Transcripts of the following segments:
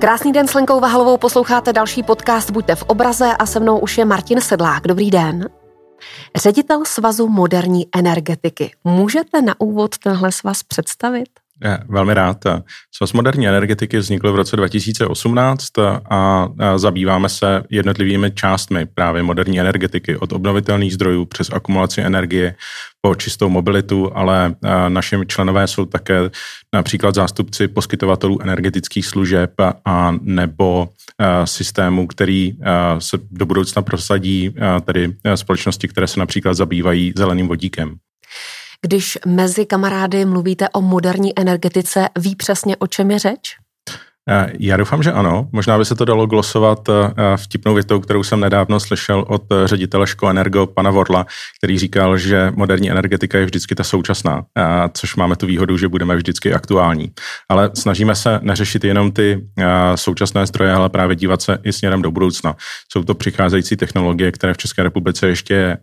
Krásný den s Lenkou Vahalovou, posloucháte další podcast Buďte v obraze a se mnou už je Martin Sedlák. Dobrý den. Ředitel Svazu moderní energetiky. Můžete na úvod tenhle svaz představit? Velmi rád. Svaz moderní energetiky vznikl v roce 2018 a zabýváme se jednotlivými částmi právě moderní energetiky, od obnovitelných zdrojů přes akumulaci energie po čistou mobilitu, ale našimi členové jsou také například zástupci poskytovatelů energetických služeb a nebo systémů, který se do budoucna prosadí, tedy společnosti, které se například zabývají zeleným vodíkem. Když mezi kamarády mluvíte o moderní energetice, ví přesně, o čem je řeč? Eh, já doufám, že ano. Možná by se to dalo glosovat eh, vtipnou větou, kterou jsem nedávno slyšel od eh, ředitele Energo, pana Vorla, který říkal, že moderní energetika je vždycky ta současná, což máme tu výhodu, že budeme vždycky aktuální. Ale snažíme se neřešit jenom ty současné zdroje, ale právě dívat se i směrem do budoucna. Jsou to přicházející technologie, které v České republice ještě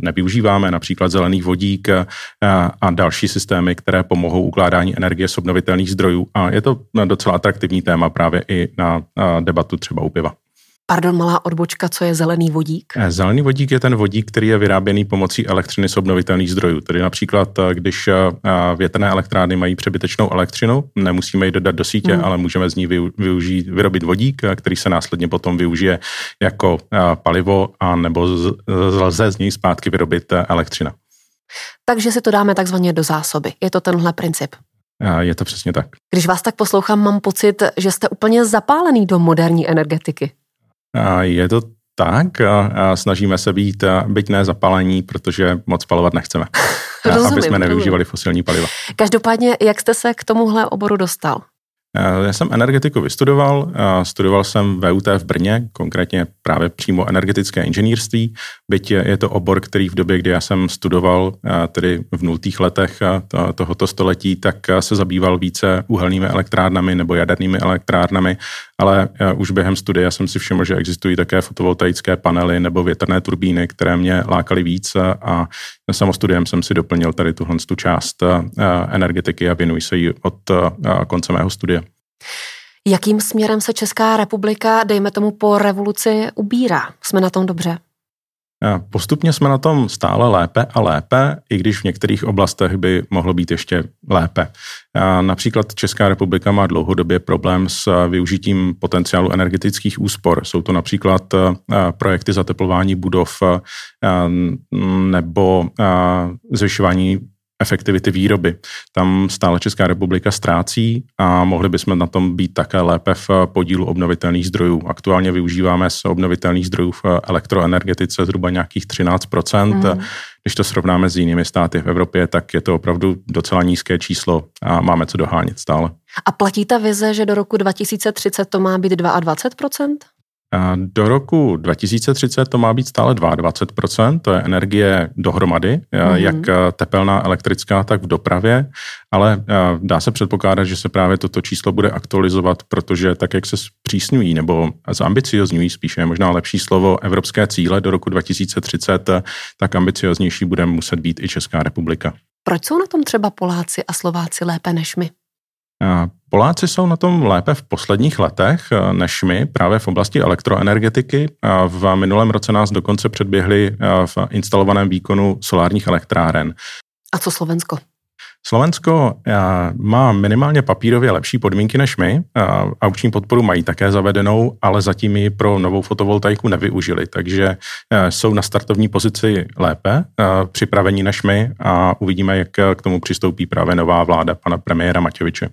nevyužíváme, například zelený vodík a další systémy, které pomohou ukládání energie z obnovitelných zdrojů. A je to docela atraktivní téma právě i na debatu třeba u piva. Pardon, malá odbočka, co je zelený vodík? Eh, zelený vodík je ten vodík, který je vyráběný pomocí elektřiny z obnovitelných zdrojů. Tedy například, eh, když eh, větrné elektrárny mají přebytečnou elektřinu, nemusíme ji dodat do sítě, hmm. ale můžeme z ní využít, vyrobit vodík, který se následně potom využije jako palivo a nebo lze z něj zpátky vyrobit elektřina. Takže si to dáme takzvaně do zásoby. Je to tenhle princip. Je to přesně tak. Když vás tak poslouchám, mám pocit, že jste úplně zapálený do moderní energetiky. Je to tak snažíme se být, byť ne zapálení, protože moc spalovat nechceme, rozumím, aby jsme nevyužívali fosilní paliva. Každopádně, jak jste se k tomuhle oboru dostal? Já jsem energetiku vystudoval, studoval jsem VUT v Brně, konkrétně právě přímo energetické inženýrství, byť je to obor, který v době, kdy já jsem studoval, tedy v nultých letech tohoto století, tak se zabýval více uhelnými elektrárnami nebo jadernými elektrárnami, ale už během studia jsem si všiml, že existují také fotovoltaické panely nebo větrné turbíny, které mě lákaly víc a samostudiem jsem si doplnil tady tuhle tu část energetiky a věnuji se jí od konce mého studia. Jakým směrem se Česká republika, dejme tomu po revoluci, ubírá? Jsme na tom dobře? Postupně jsme na tom stále lépe a lépe, i když v některých oblastech by mohlo být ještě lépe. Například Česká republika má dlouhodobě problém s využitím potenciálu energetických úspor. Jsou to například projekty zateplování budov nebo zvyšování efektivity výroby. Tam stále Česká republika ztrácí a mohli bychom na tom být také lépe v podílu obnovitelných zdrojů. Aktuálně využíváme z obnovitelných zdrojů v elektroenergetice zhruba nějakých 13 mm. Když to srovnáme s jinými státy v Evropě, tak je to opravdu docela nízké číslo a máme co dohánět stále. A platí ta vize, že do roku 2030 to má být 22 do roku 2030 to má být stále 22%, to je energie dohromady, mm-hmm. jak tepelná, elektrická, tak v dopravě, ale dá se předpokládat, že se právě toto číslo bude aktualizovat, protože tak, jak se zpřísňují nebo zambiciozňují, spíše je možná lepší slovo, evropské cíle do roku 2030, tak ambicioznější bude muset být i Česká republika. Proč jsou na tom třeba Poláci a Slováci lépe než my? Poláci jsou na tom lépe v posledních letech eh, než my, právě v oblasti elektroenergetiky. V minulém roce nás dokonce předběhli eh, v instalovaném výkonu solárních elektráren. A co Slovensko? Slovensko eh, má minimálně papírově lepší podmínky než my. Aukční podporu mají také zavedenou, ale zatím ji pro novou fotovoltaiku nevyužili, takže jsou na startovní pozici lépe připravení než my a uvidíme, jak k tomu přistoupí právě nová vláda pana premiéra Matěviče.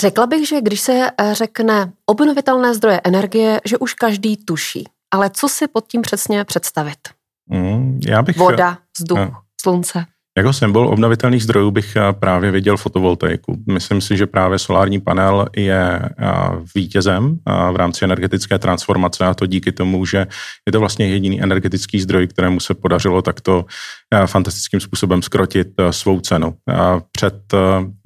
Řekla bych, že když se eh, řekne obnovitelné zdroje energie, že už každý tuší. Ale co si pod tím přesně představit? Mm, já bych... Voda, vzduch, no. slunce. Jako symbol obnovitelných zdrojů bych eh, právě viděl fotovoltaiku. Myslím si, že právě solární panel je eh, vítězem v rámci energetické transformace a to díky tomu, že je to vlastně jediný energetický zdroj, kterému se podařilo takto fantastickým způsobem skrotit svou cenu. Před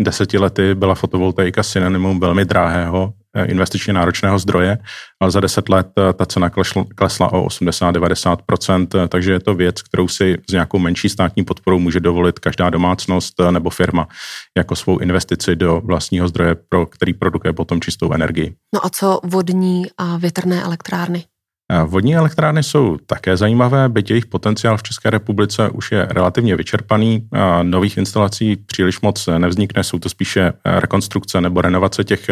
deseti lety byla fotovoltaika synonymum velmi drahého investičně náročného zdroje, ale za 10 let ta cena klesla o 80-90%, takže je to věc, kterou si s nějakou menší státní podporou může dovolit každá domácnost nebo firma jako svou investici do vlastního zdroje, pro který produkuje potom čistou energii. No a co vodní a větrné elektrárny? Vodní elektrárny jsou také zajímavé, byť jejich potenciál v České republice už je relativně vyčerpaný. Nových instalací příliš moc nevznikne, jsou to spíše rekonstrukce nebo renovace těch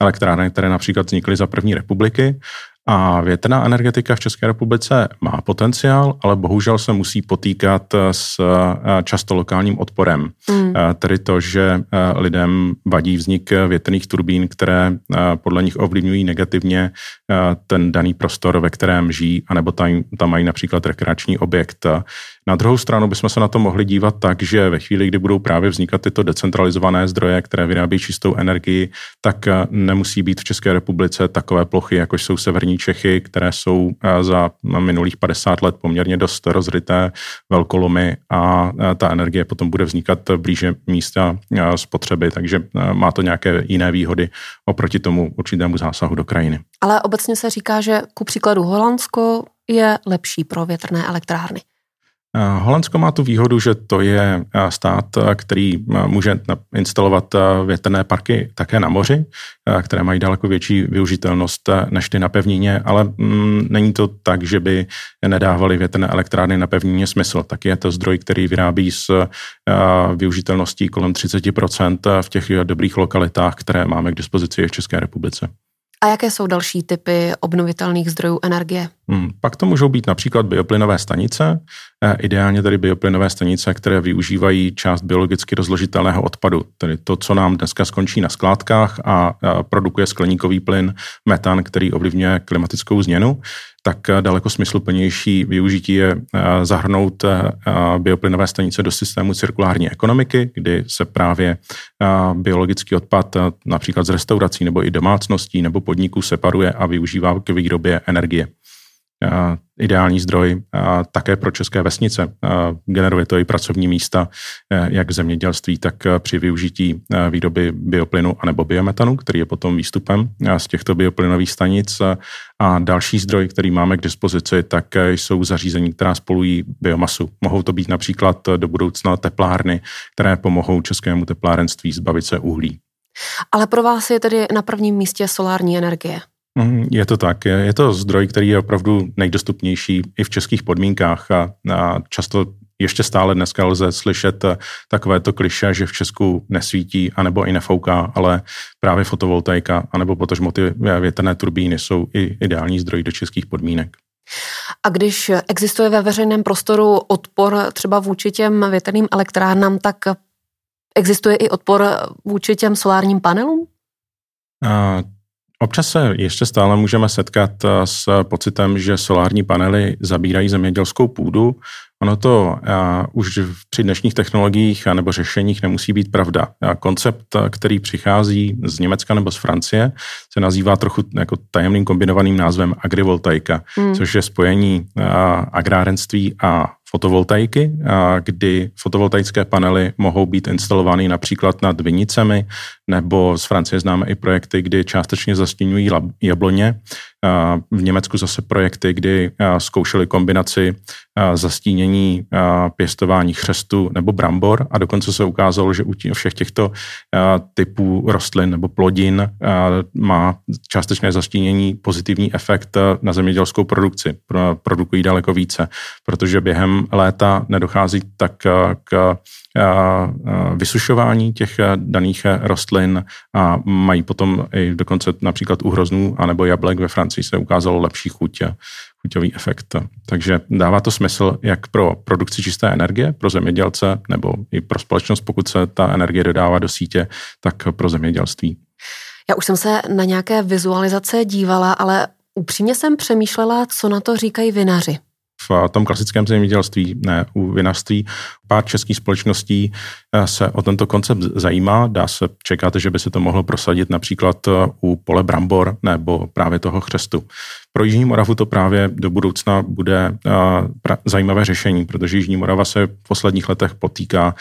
elektráren, které například vznikly za první republiky. A větrná energetika v České republice má potenciál, ale bohužel se musí potýkat s eh, často lokálním odporem. Mm. Tedy to, že eh, lidem vadí vznik větrných turbín, které podle nich ovlivňují negativně ten daný prostor, ve kterém žijí, anebo tam, tam mají například rekreační objekt. Na druhou stranu bychom se na to mohli dívat tak, že ve chvíli, kdy budou právě vznikat tyto decentralizované zdroje, které vyrábí čistou energii, tak nemusí být v České republice takové plochy, jako jsou severní Čechy, které jsou eh, za minulých 50 let poměrně dost rozryté velkolomy a eh, ta energie potom bude vznikat blíže místa eh, spotřeby, takže má to nějaké jiné výhody oproti tomu určitému zásahu do krajiny. Ale obecně se říká, že ku příkladu Holandsko je lepší pro větrné elektrárny. Holandsko má tu výhodu, že to je stát, který může instalovat větrné parky také na moři, které mají daleko větší využitelnost než ty na pevnině, ale mm, není to tak, že by nedávali větrné elektrárny na pevnině smysl. Tak je to zdroj, který vyrábí s využitelností kolem 30% v těch dobrých lokalitách, které máme k dispozici v České republice. A jaké jsou další typy obnovitelných zdrojů energie? Hmm, pak to můžou být například bioplynové stanice, eh, ideálně tedy bioplynové stanice, které využívají část biologicky rozložitelného odpadu, tedy to, co nám dneska skončí na skládkách a produkuje skleníkový plyn, metan, který ovlivňuje klimatickou změnu tak eh, daleko smysluplnější využití je eh, zahrnout eh, bioplynové stanice do systému cirkulární ekonomiky, kdy se právě biologický odpad například z restaurací nebo i domácností nebo podniků separuje a využívá k výrobě energie ideální zdroj také pro české vesnice. Generuje to i pracovní místa, jak v zemědělství, tak při využití výroby bioplynu anebo biometanu, který je potom výstupem z těchto bioplynových stanic. A další zdroj, který máme k dispozici, tak jsou zařízení, která spolují biomasu. Mohou to být například do budoucna teplárny, které pomohou českému teplárenství zbavit se uhlí. Ale pro vás je tedy na prvním místě solární energie. Mhm, je to tak. Je to zdroj, který je opravdu nejdostupnější i v českých podmínkách a, a často ještě stále dneska lze slyšet takovéto kliše, že v Česku nesvítí anebo i nefouká, ale právě fotovoltaika anebo potažmo ty větrné turbíny jsou i ideální zdroj do českých podmínek. A když existuje ve veřejném prostoru odpor třeba vůči těm větrným elektrárnám, tak existuje i odpor vůči těm solárním panelům? A Občas se ještě stále můžeme setkat eh, s pocitem, že solární panely zabírají zemědělskou půdu. Ono to a, eh, už při dnešních technologiích a nebo řešeních nemusí být pravda. A koncept, eh, který přichází z Německa nebo z Francie, se nazývá trochu jako tajemným kombinovaným názvem agrivoltaika, hmm. což je spojení a, agrárenství a fotovoltaiky, kdy fotovoltaické panely mohou být instalovány například nad vinicemi, nebo z Francie známe i projekty, kdy částečně zastínují jabloně. V Německu zase projekty, kdy zkoušeli kombinaci zastínění pěstování chřestu nebo brambor a dokonce se ukázalo, že u všech těchto typů rostlin nebo plodin má částečné zastínění pozitivní efekt na zemědělskou produkci. Produkují daleko více, protože během léta nedochází tak k vysušování těch daných rostlin a mají potom i dokonce například u hroznů anebo jablek ve Francii se ukázalo lepší chuť chuťový efekt. Takže dává to smysl jak pro produkci čisté energie, pro zemědělce, nebo i pro společnost, pokud se ta energie dodává do sítě, tak pro zemědělství. Já už jsem se na nějaké vizualizace dívala, ale upřímně jsem přemýšlela, co na to říkají vinaři v tom klasickém zemědělství, ne u vinařství. Pár českých společností eh, se o tento koncept zajímá. Dá se čekat, že by se to mohlo prosadit například eh, u pole brambor nebo právě toho chřestu. Pro Jižní Moravu to právě do budoucna bude zajímavé řešení, protože Jižní Morava se v posledních letech potýká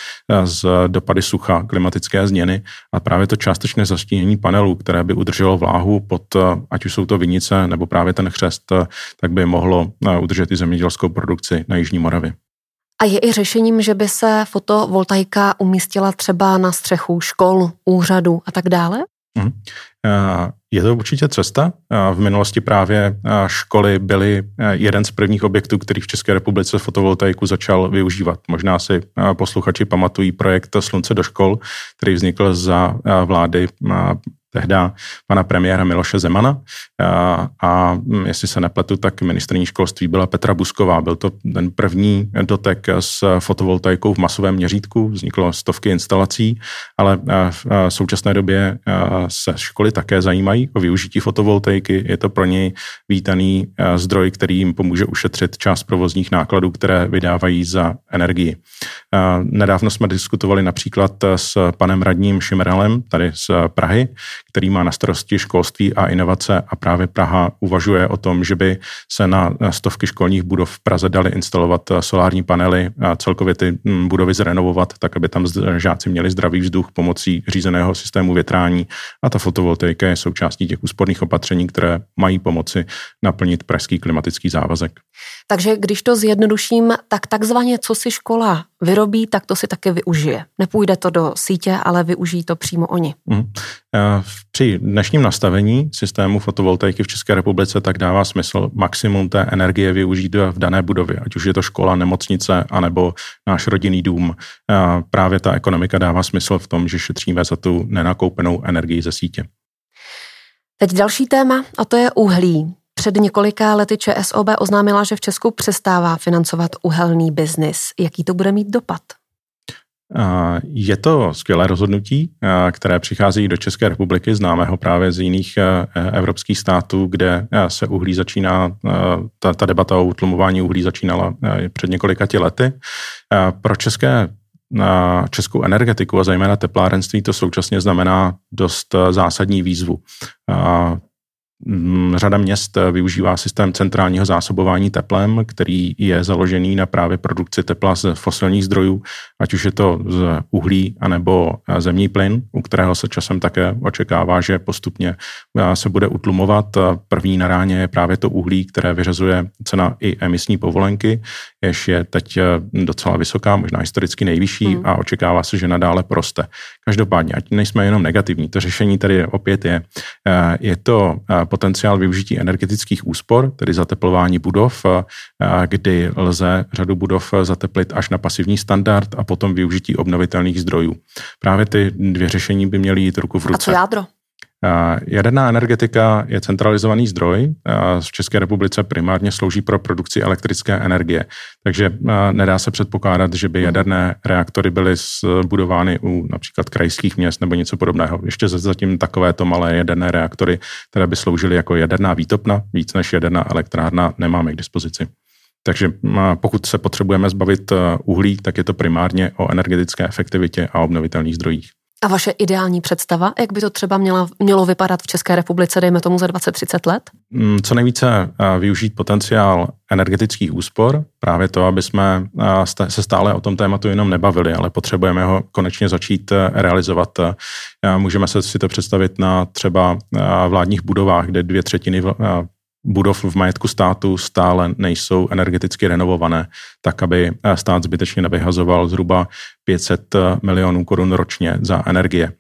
s dopady sucha, klimatické změny a právě to částečné zastínění panelů, které by udrželo vláhu pod, ať už jsou to vinice nebo právě ten chřest, tak by mohlo udržet i zemědělskou produkci na Jižní Moravě. A je i řešením, že by se fotovoltaika umístila třeba na střechu škol, úřadu a tak dále? Mm. Je to určitě cesta. V minulosti právě školy byly jeden z prvních objektů, který v České republice fotovoltaiku začal využívat. Možná si posluchači pamatují projekt Slunce do škol, který vznikl za vlády tehda pana premiéra Miloše Zemana a, a jestli se nepletu, tak ministrní školství byla Petra Busková. Byl to ten první dotek s fotovoltaikou v masovém měřítku, vzniklo stovky instalací, ale v současné době se školy také zajímají o využití fotovoltaiky. Je to pro něj vítaný zdroj, který jim pomůže ušetřit část provozních nákladů, které vydávají za energii. Nedávno jsme diskutovali například s panem radním Šimeralem tady z Prahy, který má na starosti školství a inovace a právě Praha uvažuje o tom, že by se na stovky školních budov v Praze dali instalovat solární panely a celkově ty mm, budovy zrenovovat, tak aby tam žáci měli zdravý vzduch pomocí řízeného systému větrání a ta fotovoltaika je součástí těch úsporných opatření, které mají pomoci naplnit pražský klimatický závazek. Takže když to zjednoduším, tak takzvaně, co si škola vyrobí, tak to si také využije. Nepůjde to do sítě, ale využijí to přímo oni. Mm. Při dnešním nastavení systému fotovoltaiky v České republice tak dává smysl maximum té energie využít v dané budově, ať už je to škola, nemocnice, anebo náš rodinný dům. Právě ta ekonomika dává smysl v tom, že šetříme za tu nenakoupenou energii ze sítě. Teď další téma, a to je uhlí. Před několika lety ČSOB oznámila, že v Česku přestává financovat uhelný biznis. Jaký to bude mít dopad? Je to skvělé rozhodnutí, které přichází do České republiky, známe ho právě z jiných evropských států, kde se uhlí začíná, ta, ta debata o utlumování uhlí začínala před několika lety. Pro české na českou energetiku a zejména teplárenství to současně znamená dost zásadní výzvu. Mm, řada měst eh, využívá systém centrálního zásobování teplem, který je založený na právě produkci tepla z fosilních zdrojů, ať už je to z uhlí anebo eh, zemní plyn, u kterého se časem také očekává, že postupně eh, se bude utlumovat. První na ráně je právě to uhlí, které vyřazuje cena i emisní povolenky, jež je teď docela vysoká, možná historicky nejvyšší hmm. a očekává se, že nadále proste. Každopádně, ať nejsme jenom negativní, to řešení tady opět je, je to potenciál využití energetických úspor, tedy zateplování budov, kdy lze řadu budov zateplit až na pasivní standard a potom využití obnovitelných zdrojů. Právě ty dvě řešení by měly jít ruku v ruce. A co jádro? Jaderná energetika je centralizovaný zdroj. V České republice primárně slouží pro produkci elektrické energie. Takže nedá se předpokládat, že by jaderné reaktory byly zbudovány u například krajských měst nebo něco podobného. Ještě zatím takovéto malé jaderné reaktory, které by sloužily jako jaderná výtopna, víc než jaderná elektrárna, nemáme k dispozici. Takže pokud se potřebujeme zbavit uhlí, tak je to primárně o energetické efektivitě a obnovitelných zdrojích. A vaše ideální představa, jak by to třeba měla, mělo vypadat v České republice, dejme tomu za 20-30 let? Mm, co nejvíce využít potenciál energetických úspor, právě to, aby jsme se stále o tom tématu jenom nebavili, ale potřebujeme ho konečně začít realizovat. Můžeme se si to představit na třeba vládních budovách, kde dvě třetiny budov v majetku státu stále nejsou energeticky renovované, tak aby stát zbytečně nevyhazoval zhruba 500 milionů korun ročně za energie.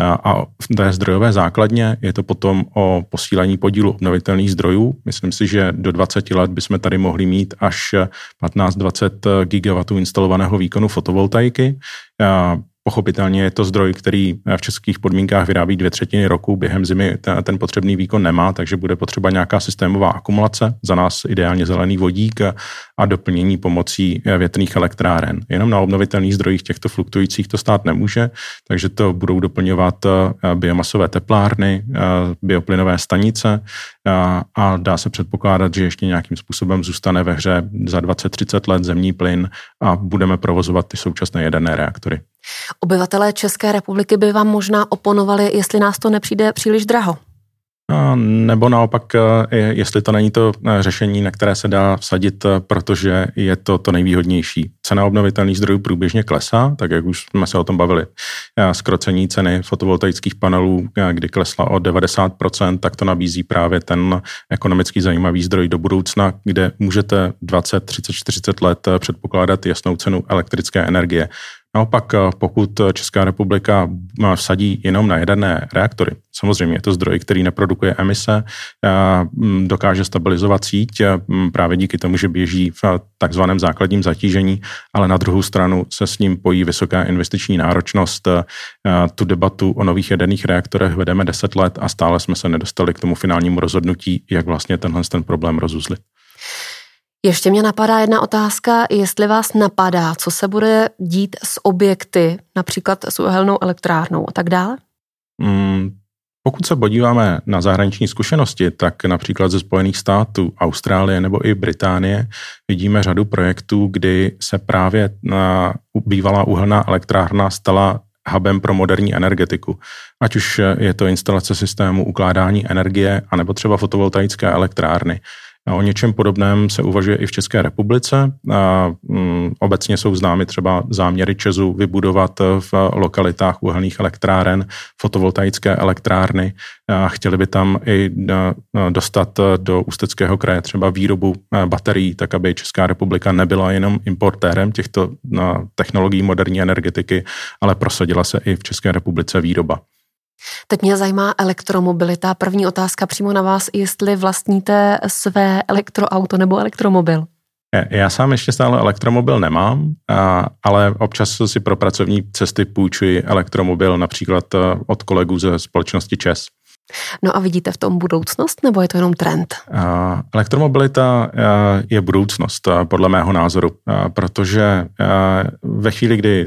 A v té zdrojové základně je to potom o posílení podílu obnovitelných zdrojů. Myslím si, že do 20 let bychom tady mohli mít až 15-20 gigawatů instalovaného výkonu fotovoltaiky. Pochopitelně je to zdroj, který v českých podmínkách vyrábí dvě třetiny roku, během zimy ten potřebný výkon nemá, takže bude potřeba nějaká systémová akumulace, za nás ideálně zelený vodík a doplnění pomocí větrných elektráren. Jenom na obnovitelných zdrojích těchto fluktujících to stát nemůže, takže to budou doplňovat eh, biomasové teplárny, eh, bioplynové stanice a, a dá se předpokládat, že ještě nějakým způsobem zůstane ve hře za 20-30 let zemní plyn a budeme provozovat ty současné jaderné reaktory. Obyvatelé České republiky by vám možná oponovali, jestli nás to nepřijde příliš draho. A nebo naopak, eh, jestli to není to eh, řešení, na které se dá vsadit, eh, protože je to to nejvýhodnější. Cena obnovitelných zdrojů průběžně klesá, tak jak už jsme se o tom bavili. Skrocení ceny fotovoltaických panelů, kdy klesla o 90%, tak to nabízí právě ten ekonomicky zajímavý zdroj do budoucna, kde můžete 20, 30, 40 let předpokládat jasnou cenu elektrické energie. Naopak, eh, pokud Česká republika eh, vsadí jenom na jaderné reaktory, samozřejmě je to zdroj, který neprodukuje emise, eh, dokáže stabilizovat síť právě díky tomu, že běží v takzvaném základním zatížení, ale na druhou stranu se s ním pojí vysoká investiční náročnost. Tu debatu o nových jaderných reaktorech vedeme 10 let a stále jsme se nedostali k tomu finálnímu rozhodnutí, jak vlastně tenhle ten problém rozuzlit. Ještě mě napadá jedna otázka, jestli vás napadá, co se bude dít s objekty, například s uhelnou elektrárnou a tak dále? Hmm, pokud se podíváme na zahraniční zkušenosti, tak například ze Spojených států, Austrálie nebo i Británie vidíme řadu projektů, kdy se právě na bývalá uhelná elektrárna stala hubem pro moderní energetiku. Ať už je to instalace systému ukládání energie, anebo třeba fotovoltaické elektrárny. A o něčem podobném se uvažuje i v České republice. A, mm, obecně jsou známy třeba záměry Česu vybudovat v lokalitách uhelných elektráren fotovoltaické elektrárny. A chtěli by tam i dostat do Ústeckého kraje třeba výrobu baterií, tak aby Česká republika nebyla jenom importérem těchto technologií moderní energetiky, ale prosadila se i v České republice výroba. Teď mě zajímá elektromobilita. První otázka přímo na vás, jestli vlastníte své elektroauto nebo elektromobil. Já sám ještě stále elektromobil nemám, ale občas si pro pracovní cesty půjčuji elektromobil například od kolegů ze společnosti ČES. No a vidíte v tom budoucnost, nebo je to jenom trend? Elektromobilita je budoucnost, podle mého názoru, protože ve chvíli, kdy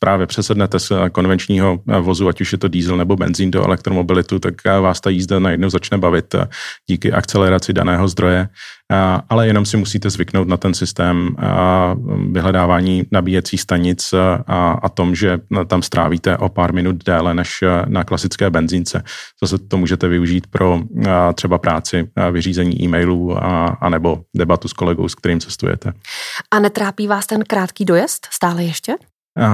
právě přesednete z konvenčního vozu, ať už je to diesel nebo benzín do elektromobilitu, tak vás ta jízda najednou začne bavit díky akceleraci daného zdroje ale jenom si musíte zvyknout na ten systém vyhledávání nabíjecích stanic a, a tom, že tam strávíte o pár minut déle než na klasické benzínce. Zase to můžete využít pro třeba práci, vyřízení e-mailů a, a nebo debatu s kolegou, s kterým cestujete. A netrápí vás ten krátký dojezd stále ještě?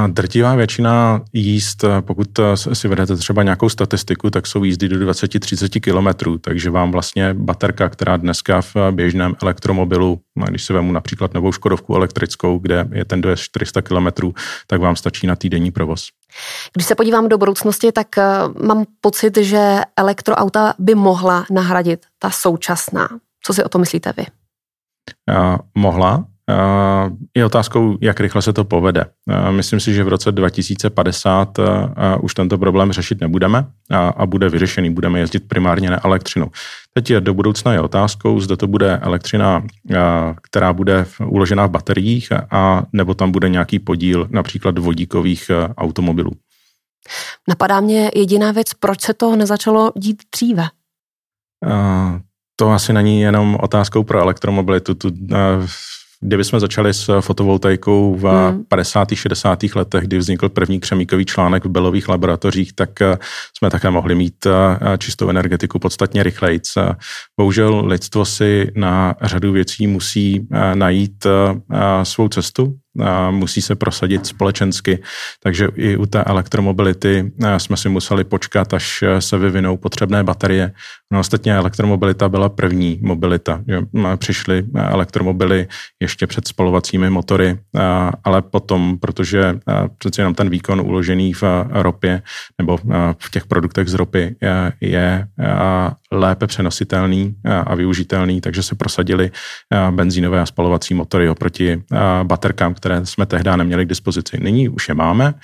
Drtivá většina jízd, pokud si vedete třeba nějakou statistiku, tak jsou jízdy do 20-30 kilometrů, takže vám vlastně baterka, která dneska v běžném elektromobilu, no, když si vemu například novou Škodovku elektrickou, kde je ten dojezd 400 kilometrů, tak vám stačí na týdenní provoz. Když se podívám do budoucnosti, tak eh, mám pocit, že elektroauta by mohla nahradit ta současná. Co si o to myslíte vy? mohla, je otázkou, jak rychle se to povede. Myslím si, že v roce 2050 už tento problém řešit nebudeme a bude vyřešený. Budeme jezdit primárně na elektřinu. Teď je do budoucna je otázkou, zda to bude elektřina, která bude uložena v bateriích a nebo tam bude nějaký podíl například vodíkových automobilů. Napadá mě jediná věc, proč se to nezačalo dít dříve? To asi není jenom otázkou pro elektromobilitu. Tu, Kdyby jsme začali s fotovoltaikou v hmm. 50. 60. letech, kdy vznikl první křemíkový článek v belových laboratořích, tak eh, jsme také mohli mít eh, čistou energetiku podstatně rychleji. Bohužel lidstvo si na řadu věcí musí eh, najít svou cestu musí se prosadit společensky, takže i u té elektromobility jsme si museli počkat, až se vyvinou potřebné baterie. No ostatně elektromobilita byla první mobilita. Že přišly elektromobily ještě před spalovacími motory, ale potom, protože přeci jenom ten výkon uložený v ropě nebo v těch produktech z ropy je lépe přenositelný a využitelný, takže se prosadili benzínové a spalovací motory oproti baterkám, které jsme tehdy neměli k dispozici. Nyní už je máme.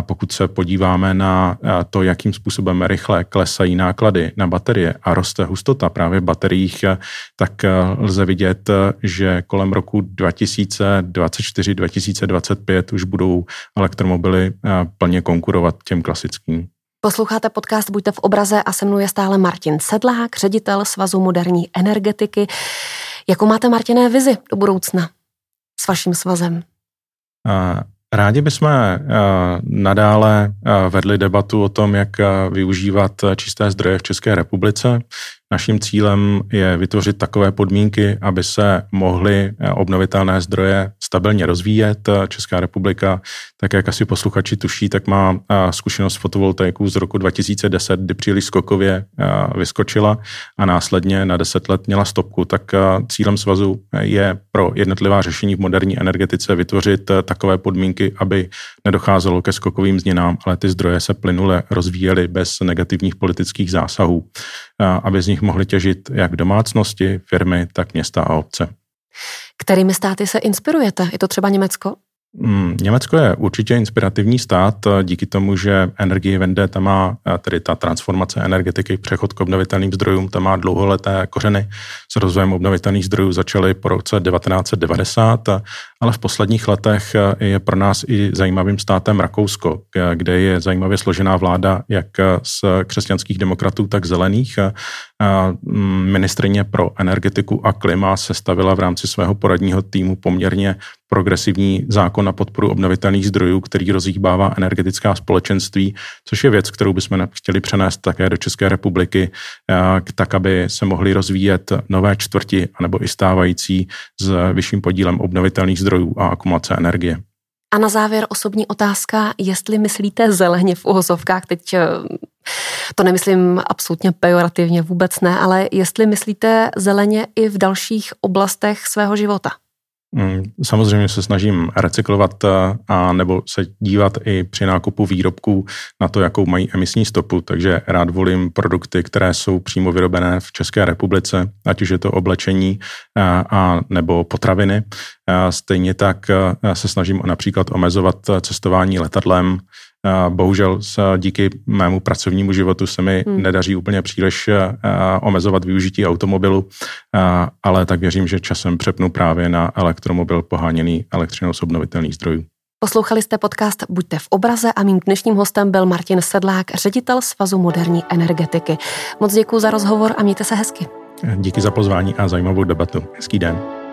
Pokud se podíváme na to, jakým způsobem rychle klesají náklady na baterie a roste hustota právě v bateriích, tak lze vidět, že kolem roku 2024-2025 už budou elektromobily plně konkurovat těm klasickým. Posloucháte podcast Buďte v obraze a se mnou je stále Martin Sedlák, ředitel Svazu moderní energetiky. Jakou máte, Martiné, vizi do budoucna s vaším svazem? Rádi bychom nadále vedli debatu o tom, jak využívat čisté zdroje v České republice. Naším cílem je vytvořit takové podmínky, aby se mohly obnovitelné zdroje stabilně rozvíjet. Česká republika, tak jak asi posluchači tuší, tak má zkušenost fotovoltaiku z roku 2010, kdy příliš skokově vyskočila a následně na 10 let měla stopku. Tak cílem svazu je pro jednotlivá řešení v moderní energetice vytvořit takové podmínky, aby nedocházelo ke skokovým změnám, ale ty zdroje se plynule rozvíjely bez negativních politických zásahů, aby z nich mohly těžit jak domácnosti, firmy, tak města a obce. Kterými státy se inspirujete? Je to třeba Německo? Hmm, Německo je určitě inspirativní stát díky tomu, že energie vende tam má, tedy ta transformace energetiky, přechod k obnovitelným zdrojům, tam má dlouholeté kořeny. S rozvojem obnovitelných zdrojů začaly po roce 1990, ale v posledních letech je pro nás i zajímavým státem Rakousko, kde je zajímavě složená vláda jak z křesťanských demokratů, tak zelených. Mm, ministrině pro energetiku a klima se stavila v rámci svého poradního týmu poměrně progresivní zákon na podporu obnovitelných zdrojů, který rozhýbává energetická společenství, což je věc, kterou bychom chtěli přenést také do České republiky, tak, aby se mohly rozvíjet nové čtvrti anebo i stávající s vyšším podílem obnovitelných zdrojů a akumulace energie. A na závěr osobní otázka, jestli myslíte zeleně v uhozovkách, teď eh, to nemyslím absolutně pejorativně, vůbec ne, ale jestli myslíte zeleně i v dalších oblastech svého života. Mm, samozřejmě se snažím recyklovat eh, a nebo se dívat i při nákupu výrobků na to, jakou mají emisní stopu, takže rád volím produkty, které jsou přímo vyrobené v České republice, ať už je to oblečení a, eh, a nebo potraviny. A stejně tak eh, se snažím například omezovat cestování letadlem, Bohužel se díky mému pracovnímu životu se mi hmm. nedaří úplně příliš omezovat využití automobilu, ale tak věřím, že časem přepnu právě na elektromobil poháněný elektřinou z obnovitelných zdrojů. Poslouchali jste podcast Buďte v obraze a mým dnešním hostem byl Martin Sedlák, ředitel Svazu moderní energetiky. Moc děkuji za rozhovor a mějte se hezky. Díky za pozvání a zajímavou debatu. Hezký den.